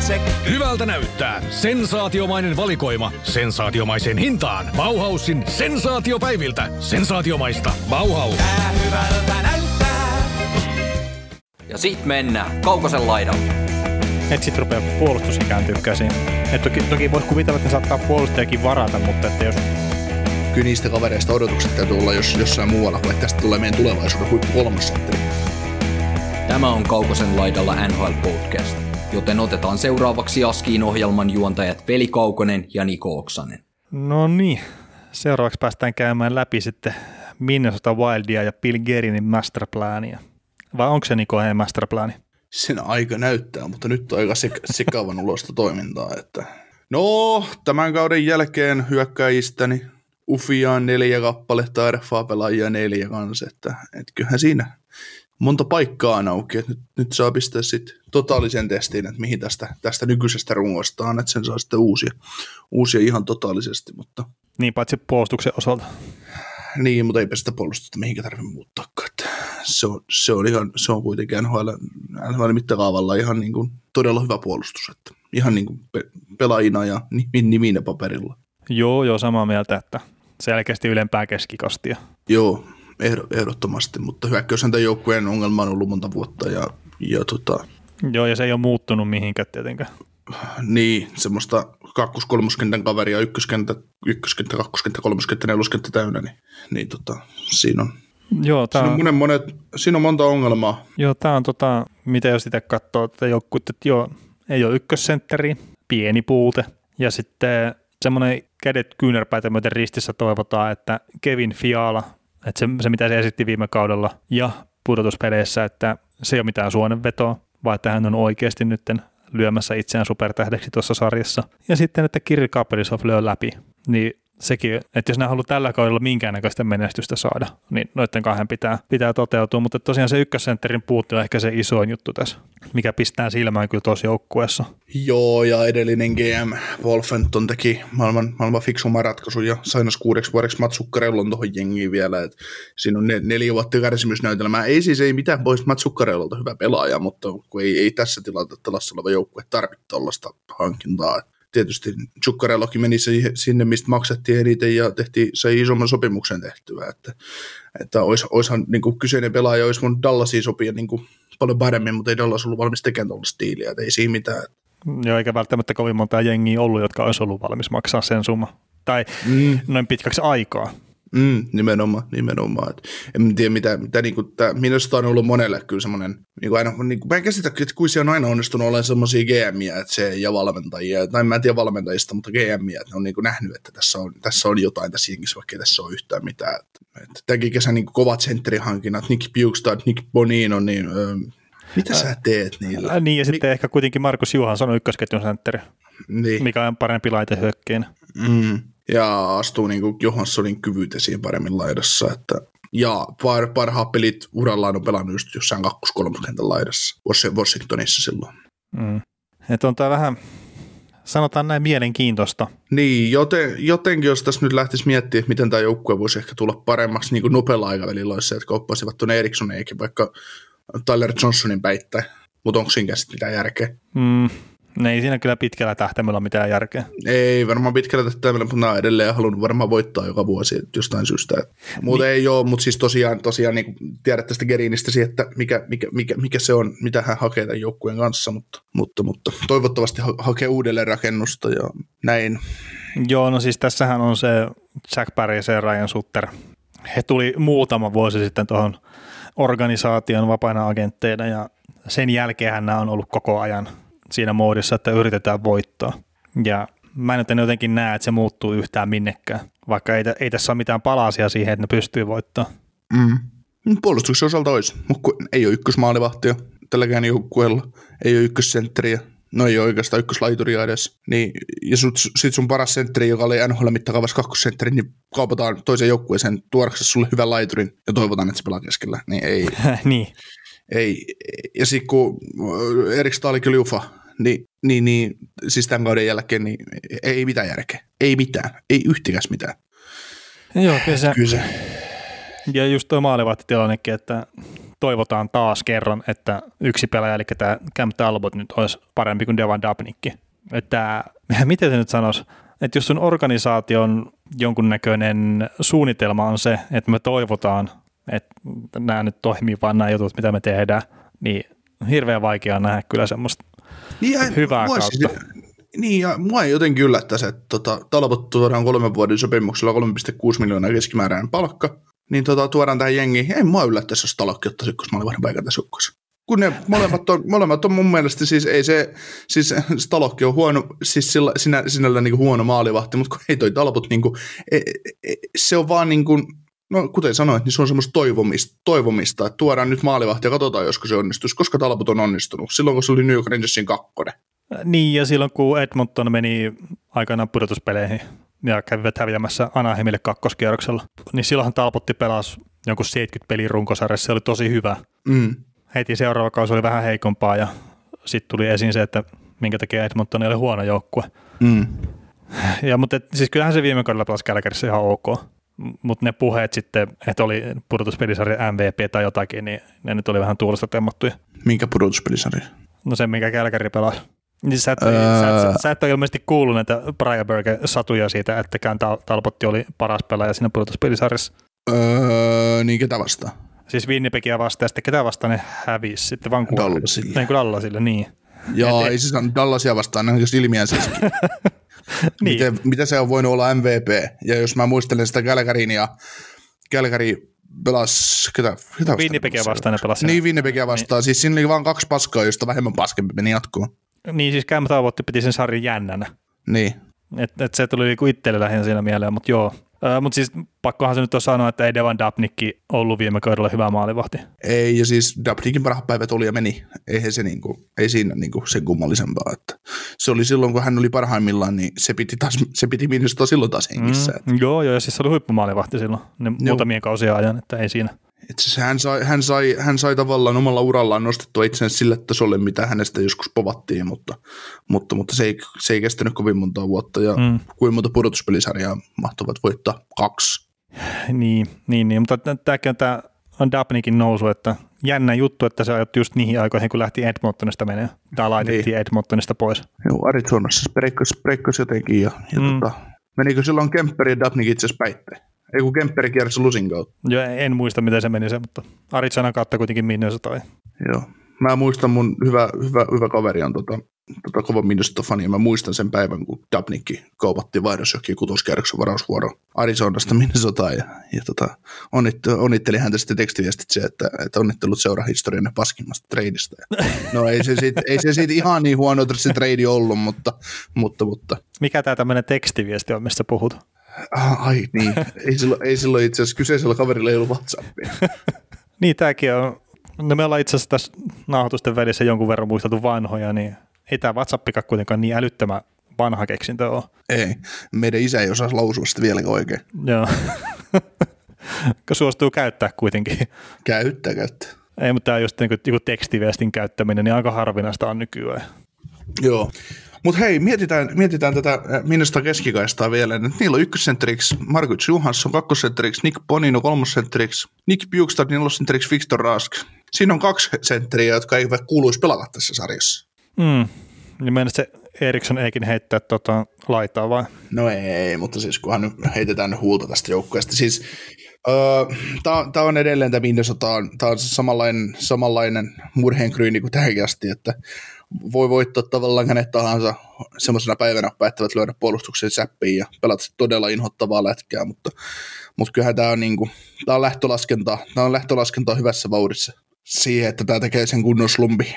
itse. Hyvältä näyttää. Sensaatiomainen valikoima. Sensaatiomaiseen hintaan. Bauhausin sensaatiopäiviltä. Sensaatiomaista. Bauhaus. Tää hyvältä näyttää. Ja sit mennään Kaukosen laidalle. että sitten rupeaa puolustus kääntyä käsiin. Et toki, toki voisi kuvitella, että ne saattaa puolustajakin varata, mutta että jos kyllä niistä kavereista odotukset täytyy olla jos, jossain muualla, kun että tästä tulee meidän tulevaisuuden huippu kolmas. Tämä on Kaukosen laidalla NHL Podcast, joten otetaan seuraavaksi Askiin ohjelman juontajat Veli Kaukonen ja Niko Oksanen. No niin, seuraavaksi päästään käymään läpi sitten Minnesota Wildia ja Bill Gerinin masterplania. Vai onko se Niko heidän masterplani? Sen aika näyttää, mutta nyt on aika sek- sekavan ulosta toimintaa. Että... No, tämän kauden jälkeen hyökkäjistäni Ufiaan neljä kappaletta, RFA pelaajia neljä kanssa, että, että kyllähän siinä monta paikkaa on auki, että nyt, nyt saa pistää sitten totaalisen testiin, että mihin tästä, tästä nykyisestä rungosta on, että sen saa sitten uusia, uusia ihan totaalisesti, mutta Niin paitsi puolustuksen osalta. niin, mutta eipä sitä puolustusta mihinkä tarvitse muuttaakaan. Että se, on, se, on ihan, se on kuitenkin NHL, NHL mittakaavalla ihan niin kuin todella hyvä puolustus. Että ihan niin kuin pe- pelaajina ja ni- niminä paperilla. Joo, joo, samaa mieltä, että selkeästi ylempää keskikastia. Joo, ehdottomasti, mutta hyökkäyshän tämän joukkueen ongelma on ollut monta vuotta ja, ja tota, Joo, ja se ei ole muuttunut mihinkään tietenkään. niin, semmoista kakkos kolmoskentän kaveria, ykköskenttä, ykköskenttä, kakkoskenttä, kolmoskenttä, neloskenttä täynnä, niin, niin tota, siinä on, Joo, siinä tämä on, monen, monet, siinä on monta ongelmaa. Joo, tämä on tota, miten jos sitä katsoo, että joku, että joo, ei ole ykkössentteri, pieni puute, ja sitten semmoinen kädet kyynärpäitä myöten ristissä toivotaan, että Kevin Fiala, että se, se mitä se esitti viime kaudella ja pudotuspeleissä, että se ei ole mitään suonenvetoa, vaan että hän on oikeasti nyt lyömässä itseään supertähdeksi tuossa sarjassa. Ja sitten, että Kirill Kaprizov lyö läpi, niin sekin, että jos nämä haluaa tällä kaudella minkäännäköistä menestystä saada, niin noiden kahden pitää, pitää toteutua, mutta tosiaan se ykkössentterin puutti on ehkä se isoin juttu tässä, mikä pistää silmään kyllä tuossa joukkueessa. Joo, ja edellinen GM Wolfenton teki maailman, maailman fiksumman ratkaisun ja sainas kuudeksi vuodeksi Matsukkarellon tuohon jengiin vielä. Et siinä on ne, neljä vuotta kärsimysnäytelmää. Ei siis ei mitään pois Matsukkarellolta hyvä pelaaja, mutta kun ei, ei tässä tilanteessa oleva joukkue tarvitse tuollaista hankintaa. Et tietysti Zuccarellokin meni siihen, sinne, mistä maksettiin eniten ja tehtiin, sai isomman sopimuksen tehtyä. Että, että ois, oishan niin kuin kyseinen pelaaja olisi voinut Dallasiin sopia niin kuin paljon paremmin, mutta ei Dallas ollut valmis tekemään tuollaista stiiliä, että ei siinä mitään. Joo, eikä välttämättä kovin monta jengiä ollut, jotka olisi ollut valmis maksaa sen summa. Tai Mm. noin pitkäksi aikaa. Mm, nimenomaan, nimenomaan. Et en tiedä, mitä, mitä niin kuin, tää, minusta on ollut monelle kyllä semmoinen, niin kuin aina, niin kuin, mä en käsitä, että kuisi on aina onnistunut olemaan semmoisia GMiä, että se, ja valmentajia, tai mä en tiedä valmentajista, mutta GMiä, että ne on niin kuin nähnyt, että tässä on, tässä on jotain tässä jengissä, vaikka tässä ole yhtään mitään. Että, että tämänkin kesän niin kuin kovat sentterihankinnat, Nick Bukestad, Nick Bonino, niin öö, mitä sä teet niillä? Niin, ja sitten ehkä kuitenkin Markus Johansson on ykkösketjun sentteri, Niin. mikä on parempi laitehyökkäin. Mm. Ja astuu niin kuin Johanssonin kyvyt esiin paremmin laidassa. Että, ja par, parhaat pelit urallaan on pelannut just jossain kakkos kolmoskentän laidassa Wash- Washingtonissa silloin. Mm. Että on tämä vähän, sanotaan näin, mielenkiintoista. Niin, joten, jotenkin jos tässä nyt lähtisi miettimään, että miten tämä joukkue voisi ehkä tulla paremmaksi niin kuin nopealla aikavälillä, olisi se, että kauppasivat tuonne Erikssoneikin vaikka Tyler Johnsonin päittäin. Mutta onko siinä sitten mitään järkeä? Mm. Ne ei siinä kyllä pitkällä tähtäimellä mitään järkeä. Ei varmaan pitkällä tähtäimellä, mutta nämä on edelleen halunnut varmaan voittaa joka vuosi jostain syystä. Mutta niin. ei ole, mutta siis tosiaan, tosiaan niin tiedät tästä Gerinistä, että mikä, mikä, mikä, mikä, se on, mitä hän hakee tämän joukkueen kanssa, mutta, mutta, mutta toivottavasti ha- hakee uudelleen rakennusta ja näin. Joo, no siis tässähän on se Jack Paris ja Ryan Sutter. He tuli muutama vuosi sitten tuohon organisaation vapaina agentteina ja sen jälkeen nämä on ollut koko ajan siinä moodissa, että yritetään voittaa. Ja mä en jotenkin näe, että se muuttuu yhtään minnekään, vaikka ei, ei tässä ole mitään palasia siihen, että ne pystyy voittamaan. Mm. Puolustuksen osalta olisi, mutta ei ole ykkösmaalivahtia tälläkään joukkueella, ei ole ykkössentteriä, no ei ole oikeastaan ykköslaituria edes, niin, ja sit, sit sun paras sentteri, joka oli NHL mittakaavassa kakkosentteri, niin kaupataan toisen joukkueeseen tuodaksesi sulle hyvän laiturin ja toivotaan, että se pelaa keskellä, niin ei, niin, ei. Ja sitten kun Erik Stahl kyllä ufa, niin, niin, niin, siis tämän kauden jälkeen, niin ei mitään järkeä. Ei mitään. Ei yhtikäs mitään. joo, kyllä se, Kyllä se. ja just tuo maalivahtitilannekin, että toivotaan taas kerran, että yksi pelaaja, eli tämä Cam Talbot nyt olisi parempi kuin Devan Dabnikki. Että miten se nyt sanoisi, että jos sun organisaation jonkunnäköinen suunnitelma on se, että me toivotaan, että nämä nyt toimii vaan nämä jutut, mitä me tehdään, niin hirveän vaikea nähdä kyllä semmoista Niin, ja hyvää mua kautta. Siis, niin, ja mua ei jotenkin yllättäisi, että tota, Talbot tuodaan kolmen vuoden sopimuksella 3,6 miljoonaa keskimääräinen palkka, niin tota, tuodaan tähän jengiin. Ei mua yllättäisi, jos Talokki ottaisi ykkösmaalivahdin paikan tässä. Kun ne molemmat on, molemmat on mun mielestä, siis ei se, siis Stalokki on huono, siis sillä, sinä, sinällä niin huono maalivahti, mutta kun ei toi Talbot, niin kuin, e, e, se on vaan niin kuin, no kuten sanoit, niin se on semmoista toivomista, toivomista, että tuodaan nyt maalivahti ja katsotaan, josko se onnistuisi, koska Talbot on onnistunut. Silloin, kun se oli New York Rangersin kakkonen. Niin, ja silloin kun Edmonton meni aikanaan pudotuspeleihin ja kävivät häviämässä Anaheimille kakkoskierroksella, niin silloinhan Talpotti pelasi jonkun 70 pelin runkosarjassa, se oli tosi hyvä. Mm. Heti seuraava kausi oli vähän heikompaa ja sitten tuli esiin se, että minkä takia Edmonton oli huono joukkue. Mm. Ja, mutta et, siis kyllähän se viime kaudella pelasi Kälkärissä ihan ok. Mutta ne puheet sitten, että oli pudotuspelisarjan MVP tai jotakin, niin ne nyt oli vähän tuulesta temmattuja. Minkä pudotuspelisarja? No se, minkä Kälkäri pelasi. Niin sä, et, Öö. sä, et, sä et ole ilmeisesti kuullut näitä Brian Berge satuja siitä, että Kään Tal- Talpotti oli paras pelaaja siinä pudotuspelisarjassa. Öö, niin ketä vastaan? Siis Winnipegia vastaan ja sitten ketä vastaan ne hävisi sitten Vancouver. Dallasille. Niin kuin Dallasille, niin. Joo, Et- ei siis Dallasia vastaan, ne on jos ilmiään siis. Niin. miten, miten, se on voinut olla MVP? Ja jos mä muistelen sitä Calgaryn ja Calgary pelas, ketä, ketä vastaan Winnipegia pelasi? vastaan ne pelasi. Niin, Winnipegia vastaan. Siis siinä oli vain kaksi paskaa, josta vähemmän paskempi meni jatkoon. Niin siis Cam Talbotti piti sen sarjan jännänä. Niin. Et, et se tuli niinku itselle lähinnä siinä mieleen, mutta joo. Mutta siis pakkohan se nyt on sanoa, että ei Devan Dabnikki ollut viime kaudella hyvä maalivahti. Ei, ja siis Dabnikin parhaat päivät oli ja meni. Eihän se niinku, ei siinä niinku sen kummallisempaa. Että se oli silloin, kun hän oli parhaimmillaan, niin se piti, taas, se piti minusta silloin taas hengissä. Mm. Mm, joo, joo, ja siis se oli huippumaalivahti silloin, ne muutamien kausien ajan, että ei siinä. Itse hän sai, hän, sai, hän sai tavallaan omalla urallaan nostettua itsensä sille tasolle, mitä hänestä joskus povattiin, mutta, mutta, mutta se, ei, se ei kestänyt kovin monta vuotta. Ja Mm. kuinka monta pudotuspelisarjaa mahtuvat voittaa? Kaksi. Niin, niin, niin. mutta tämäkin on tämä on Dabnikin nousu, että jännä juttu, että se ajoitti just niihin aikoihin, kun lähti Edmontonista menee. Tai laitettiin niin. Edmontonista pois. Joo, Arizonassa breikkasi jotenkin. Ja, ja Mm. tota, menikö silloin Kemperi ja Dabnik itse asiassa päitteen? Ei kun Kemperi kiersi Lusin kautta. Jo, en muista, miten se meni se, mutta Arizonan kautta kuitenkin Minnesota. Joo. Mä muistan mun hyvä, hyvä, hyvä kaveri on tota, tota kova Minnesota-fani, ja mä muistan sen päivän, kun Dabnikki kaupattiin vaihdos johonkin kutoskierroksen varausvuoro Arizonasta Minnesotaan, ja, ja tota, onnitteli, onnitteli häntä sitten tekstiviestit se, että, että onnittelut seurahistorian paskimmasta treidistä. No ei se siitä, ei se siitä ihan niin huono se treidi ollut, mutta, mutta, mutta Mikä tämä tämmöinen tekstiviesti on, mistä puhut? Ah, ai niin, ei silloin, ei silloin itse asiassa kyseisellä kaverilla ei ollut WhatsAppia. Niin, tämäkin on. No me ollaan itse asiassa tässä nauhoitusten välissä jonkun verran muisteltu vanhoja, niin ei tämä WhatsAppikaan kuitenkaan niin älyttömän vanha keksintö ole. Ei, meidän isä ei osaa lausua sitä vieläkään oikein. Joo. Suostuu käyttää kuitenkin. Käyttää, käyttää. Ei, mutta tämä just niin kuin, joku tekstiviestin käyttäminen, niin aika harvinaista on nykyään. Joo. Mutta hei, mietitään, mietitään tätä minusta keskikaistaa vielä. Nyt niillä on ykkössentteriksi Markus Johansson, kakkosentteriksi Nick Bonino, kolmosentteriksi Nick Bukestad, nelosentteriksi Victor Rask. Siinä on kaksi sentteriä, jotka eivät kuuluisi pelata tässä sarjassa. Mm. Niin mennä se Eriksson eikin heittää tota, laitaa vai? No ei, mutta siis kunhan nyt heitetään huulta tästä joukkueesta. Siis öö, tämä on edelleen tämä Minnesota, tämä on samanlainen, samanlainen murheenkryyni kuin tähänkin asti, että voi voittaa tavallaan kenet tahansa semmoisena päivänä, päättävät lyödä puolustuksen säppiin ja pelata todella inhottavaa lätkää, mutta, mutta kyllähän tämä on, niinku, tämä on lähtölaskentaa, tämä on lähtölaskentaa hyvässä vauhdissa siihen, että tämä tekee sen kunnon slumpi.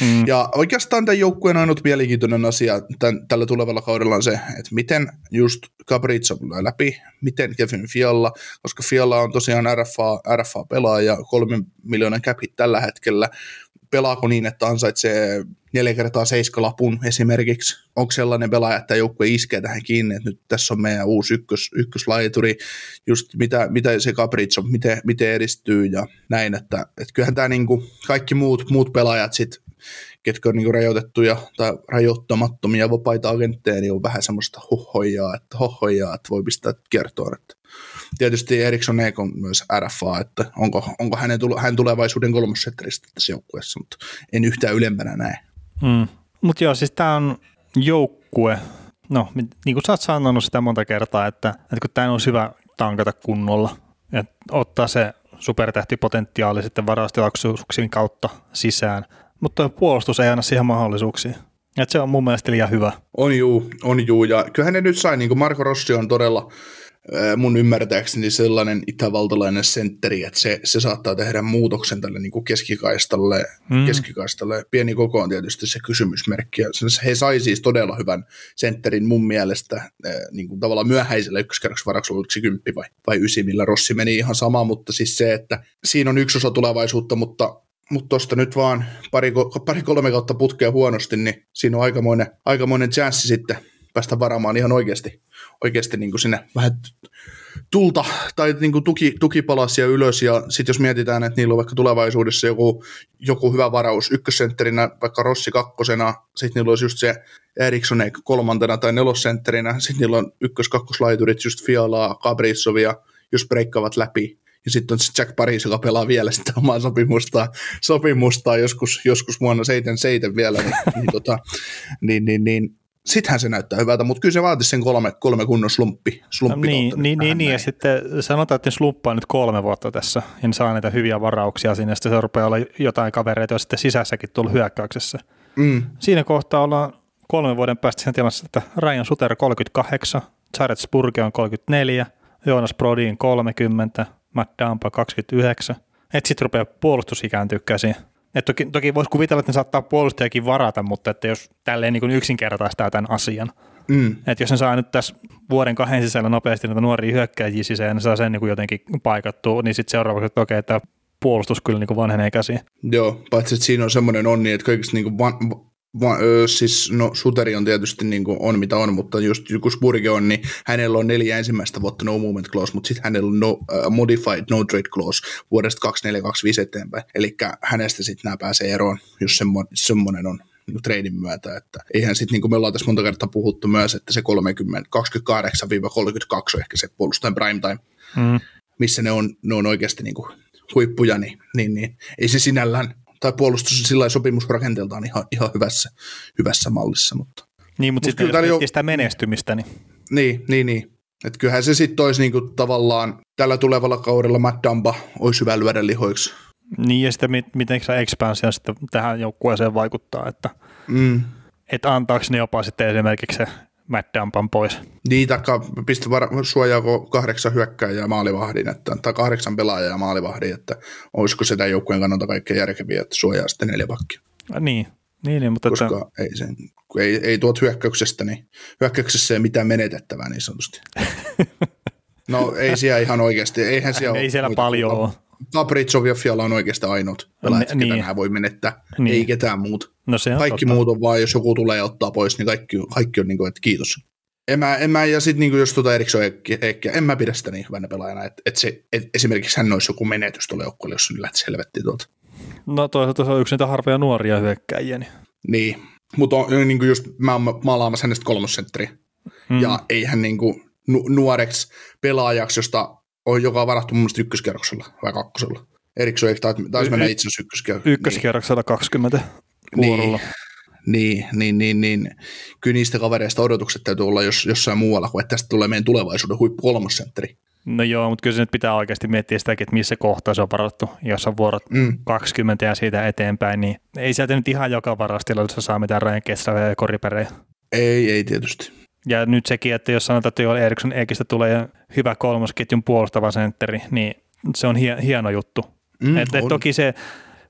Mm. Ja oikeastaan tämän joukkueen ainut mielenkiintoinen asia tämän, tällä tulevalla kaudella on se, että miten just Caprizo tulee läpi, miten Kevin Fialla, koska Fialla on tosiaan RFA, RFA-pelaaja, kolmen miljoonan capit tällä hetkellä, pelaako niin, että ansaitsee neljä kertaa seiskalapun esimerkiksi? Onko sellainen pelaaja, että joukkue iskee tähän kiinni, että nyt tässä on meidän uusi ykkös, ykköslaituri, just mitä, mitä se Caprizo, miten, miten edistyy ja näin, että, että kyllähän tämä niinku, kaikki muut, muut pelaajat sitten ketkä on niin rajoitettuja tai rajoittamattomia vapaita agentteja, niin on vähän semmoista hohojaa, että hohojaa, että voi pistää kiertoon. Että tietysti Eriksson Eek on myös RFA, että onko, onko hänen hän tulevaisuuden kolmossetteristä tässä joukkueessa, mutta en yhtään ylempänä näe. Mm. Mutta joo, siis tämä on joukkue, no niin kuin sä oot sanonut sitä monta kertaa, että, että kun tämä on hyvä tankata kunnolla, että ottaa se supertähtipotentiaali sitten varaustilaisuuksien kautta sisään, mutta puolustus ei anna siihen mahdollisuuksia. Et se on mun mielestä liian hyvä. On juu, on juu, ja kyllähän ne nyt sai, niin kuin Marko Rossi on todella mun ymmärtääkseni sellainen itävaltalainen sentteri, että se, se saattaa tehdä muutoksen tälle niin kuin keskikaistalle, mm. keskikaistalle. Pieni koko on tietysti se kysymysmerkki. Ja he sai siis todella hyvän sentterin mun mielestä niin kuin tavallaan myöhäisellä ykköskerroksen varauksella, oliko se kymppi vai, vai ysi, millä Rossi meni ihan sama, mutta siis se, että siinä on yksi osa tulevaisuutta, mutta mutta tuosta nyt vaan pari, pari kolme kautta putkea huonosti, niin siinä on aikamoinen, aikamoinen chanssi sitten päästä varaamaan ihan oikeasti, oikeasti niin kuin sinne vähän tulta tai niin kuin tuki, tukipalasia ylös. Ja sitten jos mietitään, että niillä on vaikka tulevaisuudessa joku, joku hyvä varaus ykkössentterinä, vaikka Rossi kakkosena, sitten niillä olisi just se Eriksson kolmantena tai nelosentterinä, sitten niillä on ykkös-kakkoslaiturit just Fialaa, Kabrizovia, jos breikkaavat läpi, ja sitten on se Jack Paris, joka pelaa vielä sitä omaa sopimustaan, sopimustaan joskus, joskus vuonna 77 vielä, niin, niin, tota, niin, niin, niin sittenhän se näyttää hyvältä, mutta kyllä se vaatisi sen kolme, kolme kunnon slumppi, slumppi no, niin, niin, niin, niin, ja sitten sanotaan, että ne slumppaa nyt kolme vuotta tässä, ja ne saa näitä hyviä varauksia sinne, ja sitten se rupeaa olla jotain kavereita, jos sitten sisässäkin tullut hyökkäyksessä. Mm. Siinä kohtaa ollaan kolmen vuoden päästä sen tilassa, että Ryan Suter 38, Jared Spurge on 34, Jonas Brodin 30, Matt Dampa 29, että sitten rupeaa puolustus ikääntyä käsiin. Et toki, toki voisi kuvitella, että ne saattaa puolustajakin varata, mutta että jos tälleen niin yksinkertaistaa tämän asian, Mm. Että jos ne saa nyt tässä vuoden kahden sisällä nopeasti näitä nuoria hyökkäjiä sisään ja ne saa sen niin kuin jotenkin paikattua, niin sitten seuraavaksi, että okei, että puolustus kyllä niin kuin vanhenee käsiin. Joo, paitsi että siinä on semmoinen onni, että kaikista niin kuin van, Va, ö, siis no Suteri on tietysti niin kuin on mitä on, mutta just kun Spurge on, niin hänellä on neljä ensimmäistä vuotta no movement clause, mutta sitten hänellä on no, uh, modified no trade clause vuodesta 2425 eteenpäin. Eli hänestä sitten nämä pääsee eroon, jos semmo, semmoinen on niin treidin myötä, että eihän sitten, niin kuin me ollaan tässä monta kertaa puhuttu myös, että se 30, 28-32 on ehkä se puolustajan prime time, mm. missä ne on, ne on oikeasti niin kuin huippuja, niin, niin, niin ei se sinällään tai puolustus sillä sopimusrakenteeltaan ihan, ihan hyvässä, hyvässä mallissa. Mutta, niin, mutta, mutta sitten jos jo... sitä menestymistä, niin... Niin, niin, niin. Että kyllähän se sitten olisi niinku tavallaan tällä tulevalla kaudella Matt Dumba olisi hyvä lyödä lihoiksi. Niin, ja sitten miten se expansio sitten tähän joukkueeseen vaikuttaa, että, mm. että antaako ne jopa sitten esimerkiksi se Matt pois. Niin, taikka pistä var- suojaako kahdeksan hyökkääjää maalivahdin, että, tai kahdeksan pelaajaa maalivahdin, että olisiko sitä joukkueen kannalta kaikkein järkeviä, että suojaa sitten neljä pakkia. Niin, niin, niin mutta Koska että... ei, sen, ei, ei tuot hyökkäyksestä, niin hyökkäyksessä ei mitään menetettävää niin sanotusti. no ei siellä ihan oikeasti, eihän siellä Ei siellä paljon ole. Kaprizov ja Fiala on oikeastaan ainoat pelaajat, no, niin. ketä voi menettää, niin. ei ketään muut. No se on kaikki totta. muut on vaan, jos joku tulee ottaa pois, niin kaikki, kaikki on niin kuin, että kiitos. En mä, en mä ja sitten niin jos tuota Eriksson Eekkiä, en mä pidä sitä niin hyvänä pelaajana, että, että se, et esimerkiksi hän olisi joku menetys tuolle joukkueelle, jos se lähtisi helvettiin tuolta. No toisaalta se on yksi niitä harvoja nuoria hyökkäjiä. Niin, niin. mutta niin kuin just mä oon maalaamassa hänestä kolmosentteriä. Mm. Ja eihän niin kuin nu- nuoreksi pelaajaksi, josta on joka varattu mun mielestä ykköskierroksella vai kakkosella. Eriksson ei taisi, taisi mennä itse asiassa ykköskierroksella. Ykköskierroksella niin. 20 vuorolla. Niin, niin, niin, niin, kyllä niistä kavereista odotukset täytyy olla jos, jossain muualla, kuin että tästä tulee meidän tulevaisuuden huippu kolmosentteri. No joo, mutta kyllä se nyt pitää oikeasti miettiä sitäkin, että missä kohtaa se on varattu. Jos on vuorot mm. 20 ja siitä eteenpäin, niin ei sieltä nyt ihan joka varastilla, jos saa mitään rajan kestäviä ja koriperejä. Ei, ei tietysti. Ja nyt sekin, että jos sanotaan, että Joel Eriksson Ekistä tulee hyvä kolmosketjun puolustava sentteri, niin se on hieno juttu. Mm, et, et toki se,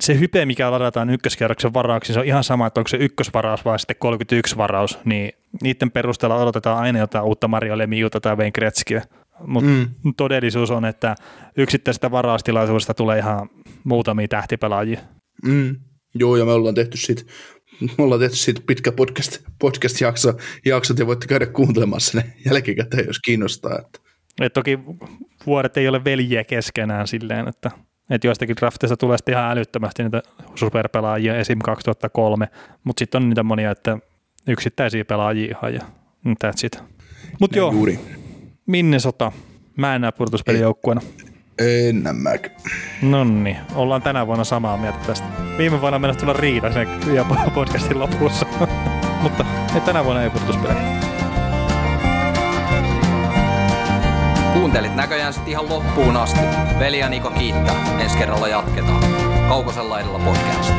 se hype, mikä ladataan ykköskierroksen varauksiin, se on ihan sama, että onko se ykkösvaraus vai sitten 31 varaus, niin niiden perusteella odotetaan aina jotain uutta Mario Lemiuta tai Wayne Gretzkyä. Mutta mm. todellisuus on, että yksittäisestä varaustilaisuudesta tulee ihan muutamia tähtipelaajia. Mm. Joo, ja me ollaan tehty siitä me ollaan tehty siitä pitkä podcast, podcast-jakso, jaksot ja voitte käydä kuuntelemassa ne jälkikäteen, jos kiinnostaa. Että. Et toki vuodet ei ole veljiä keskenään silleen, että Että joistakin draftista tulee sitten ihan älyttömästi niitä superpelaajia esim. 2003, mutta sitten on niitä monia, että yksittäisiä pelaajia ihan ja that's it. Mutta joo, Juuri. Minnesota. Mä en näe pudotuspelijoukkueena. En näe mäkään. No niin, ollaan tänä vuonna samaa mieltä tästä. Viime vuonna mennä tulla riita sen podcastin lopussa. Mutta ei tänä vuonna ei pudotuspelejä. Kuuntelit näköjään sitten ihan loppuun asti. Veli ja Niko kiittää. Ensi kerralla jatketaan. Kaukosen laidalla podcast.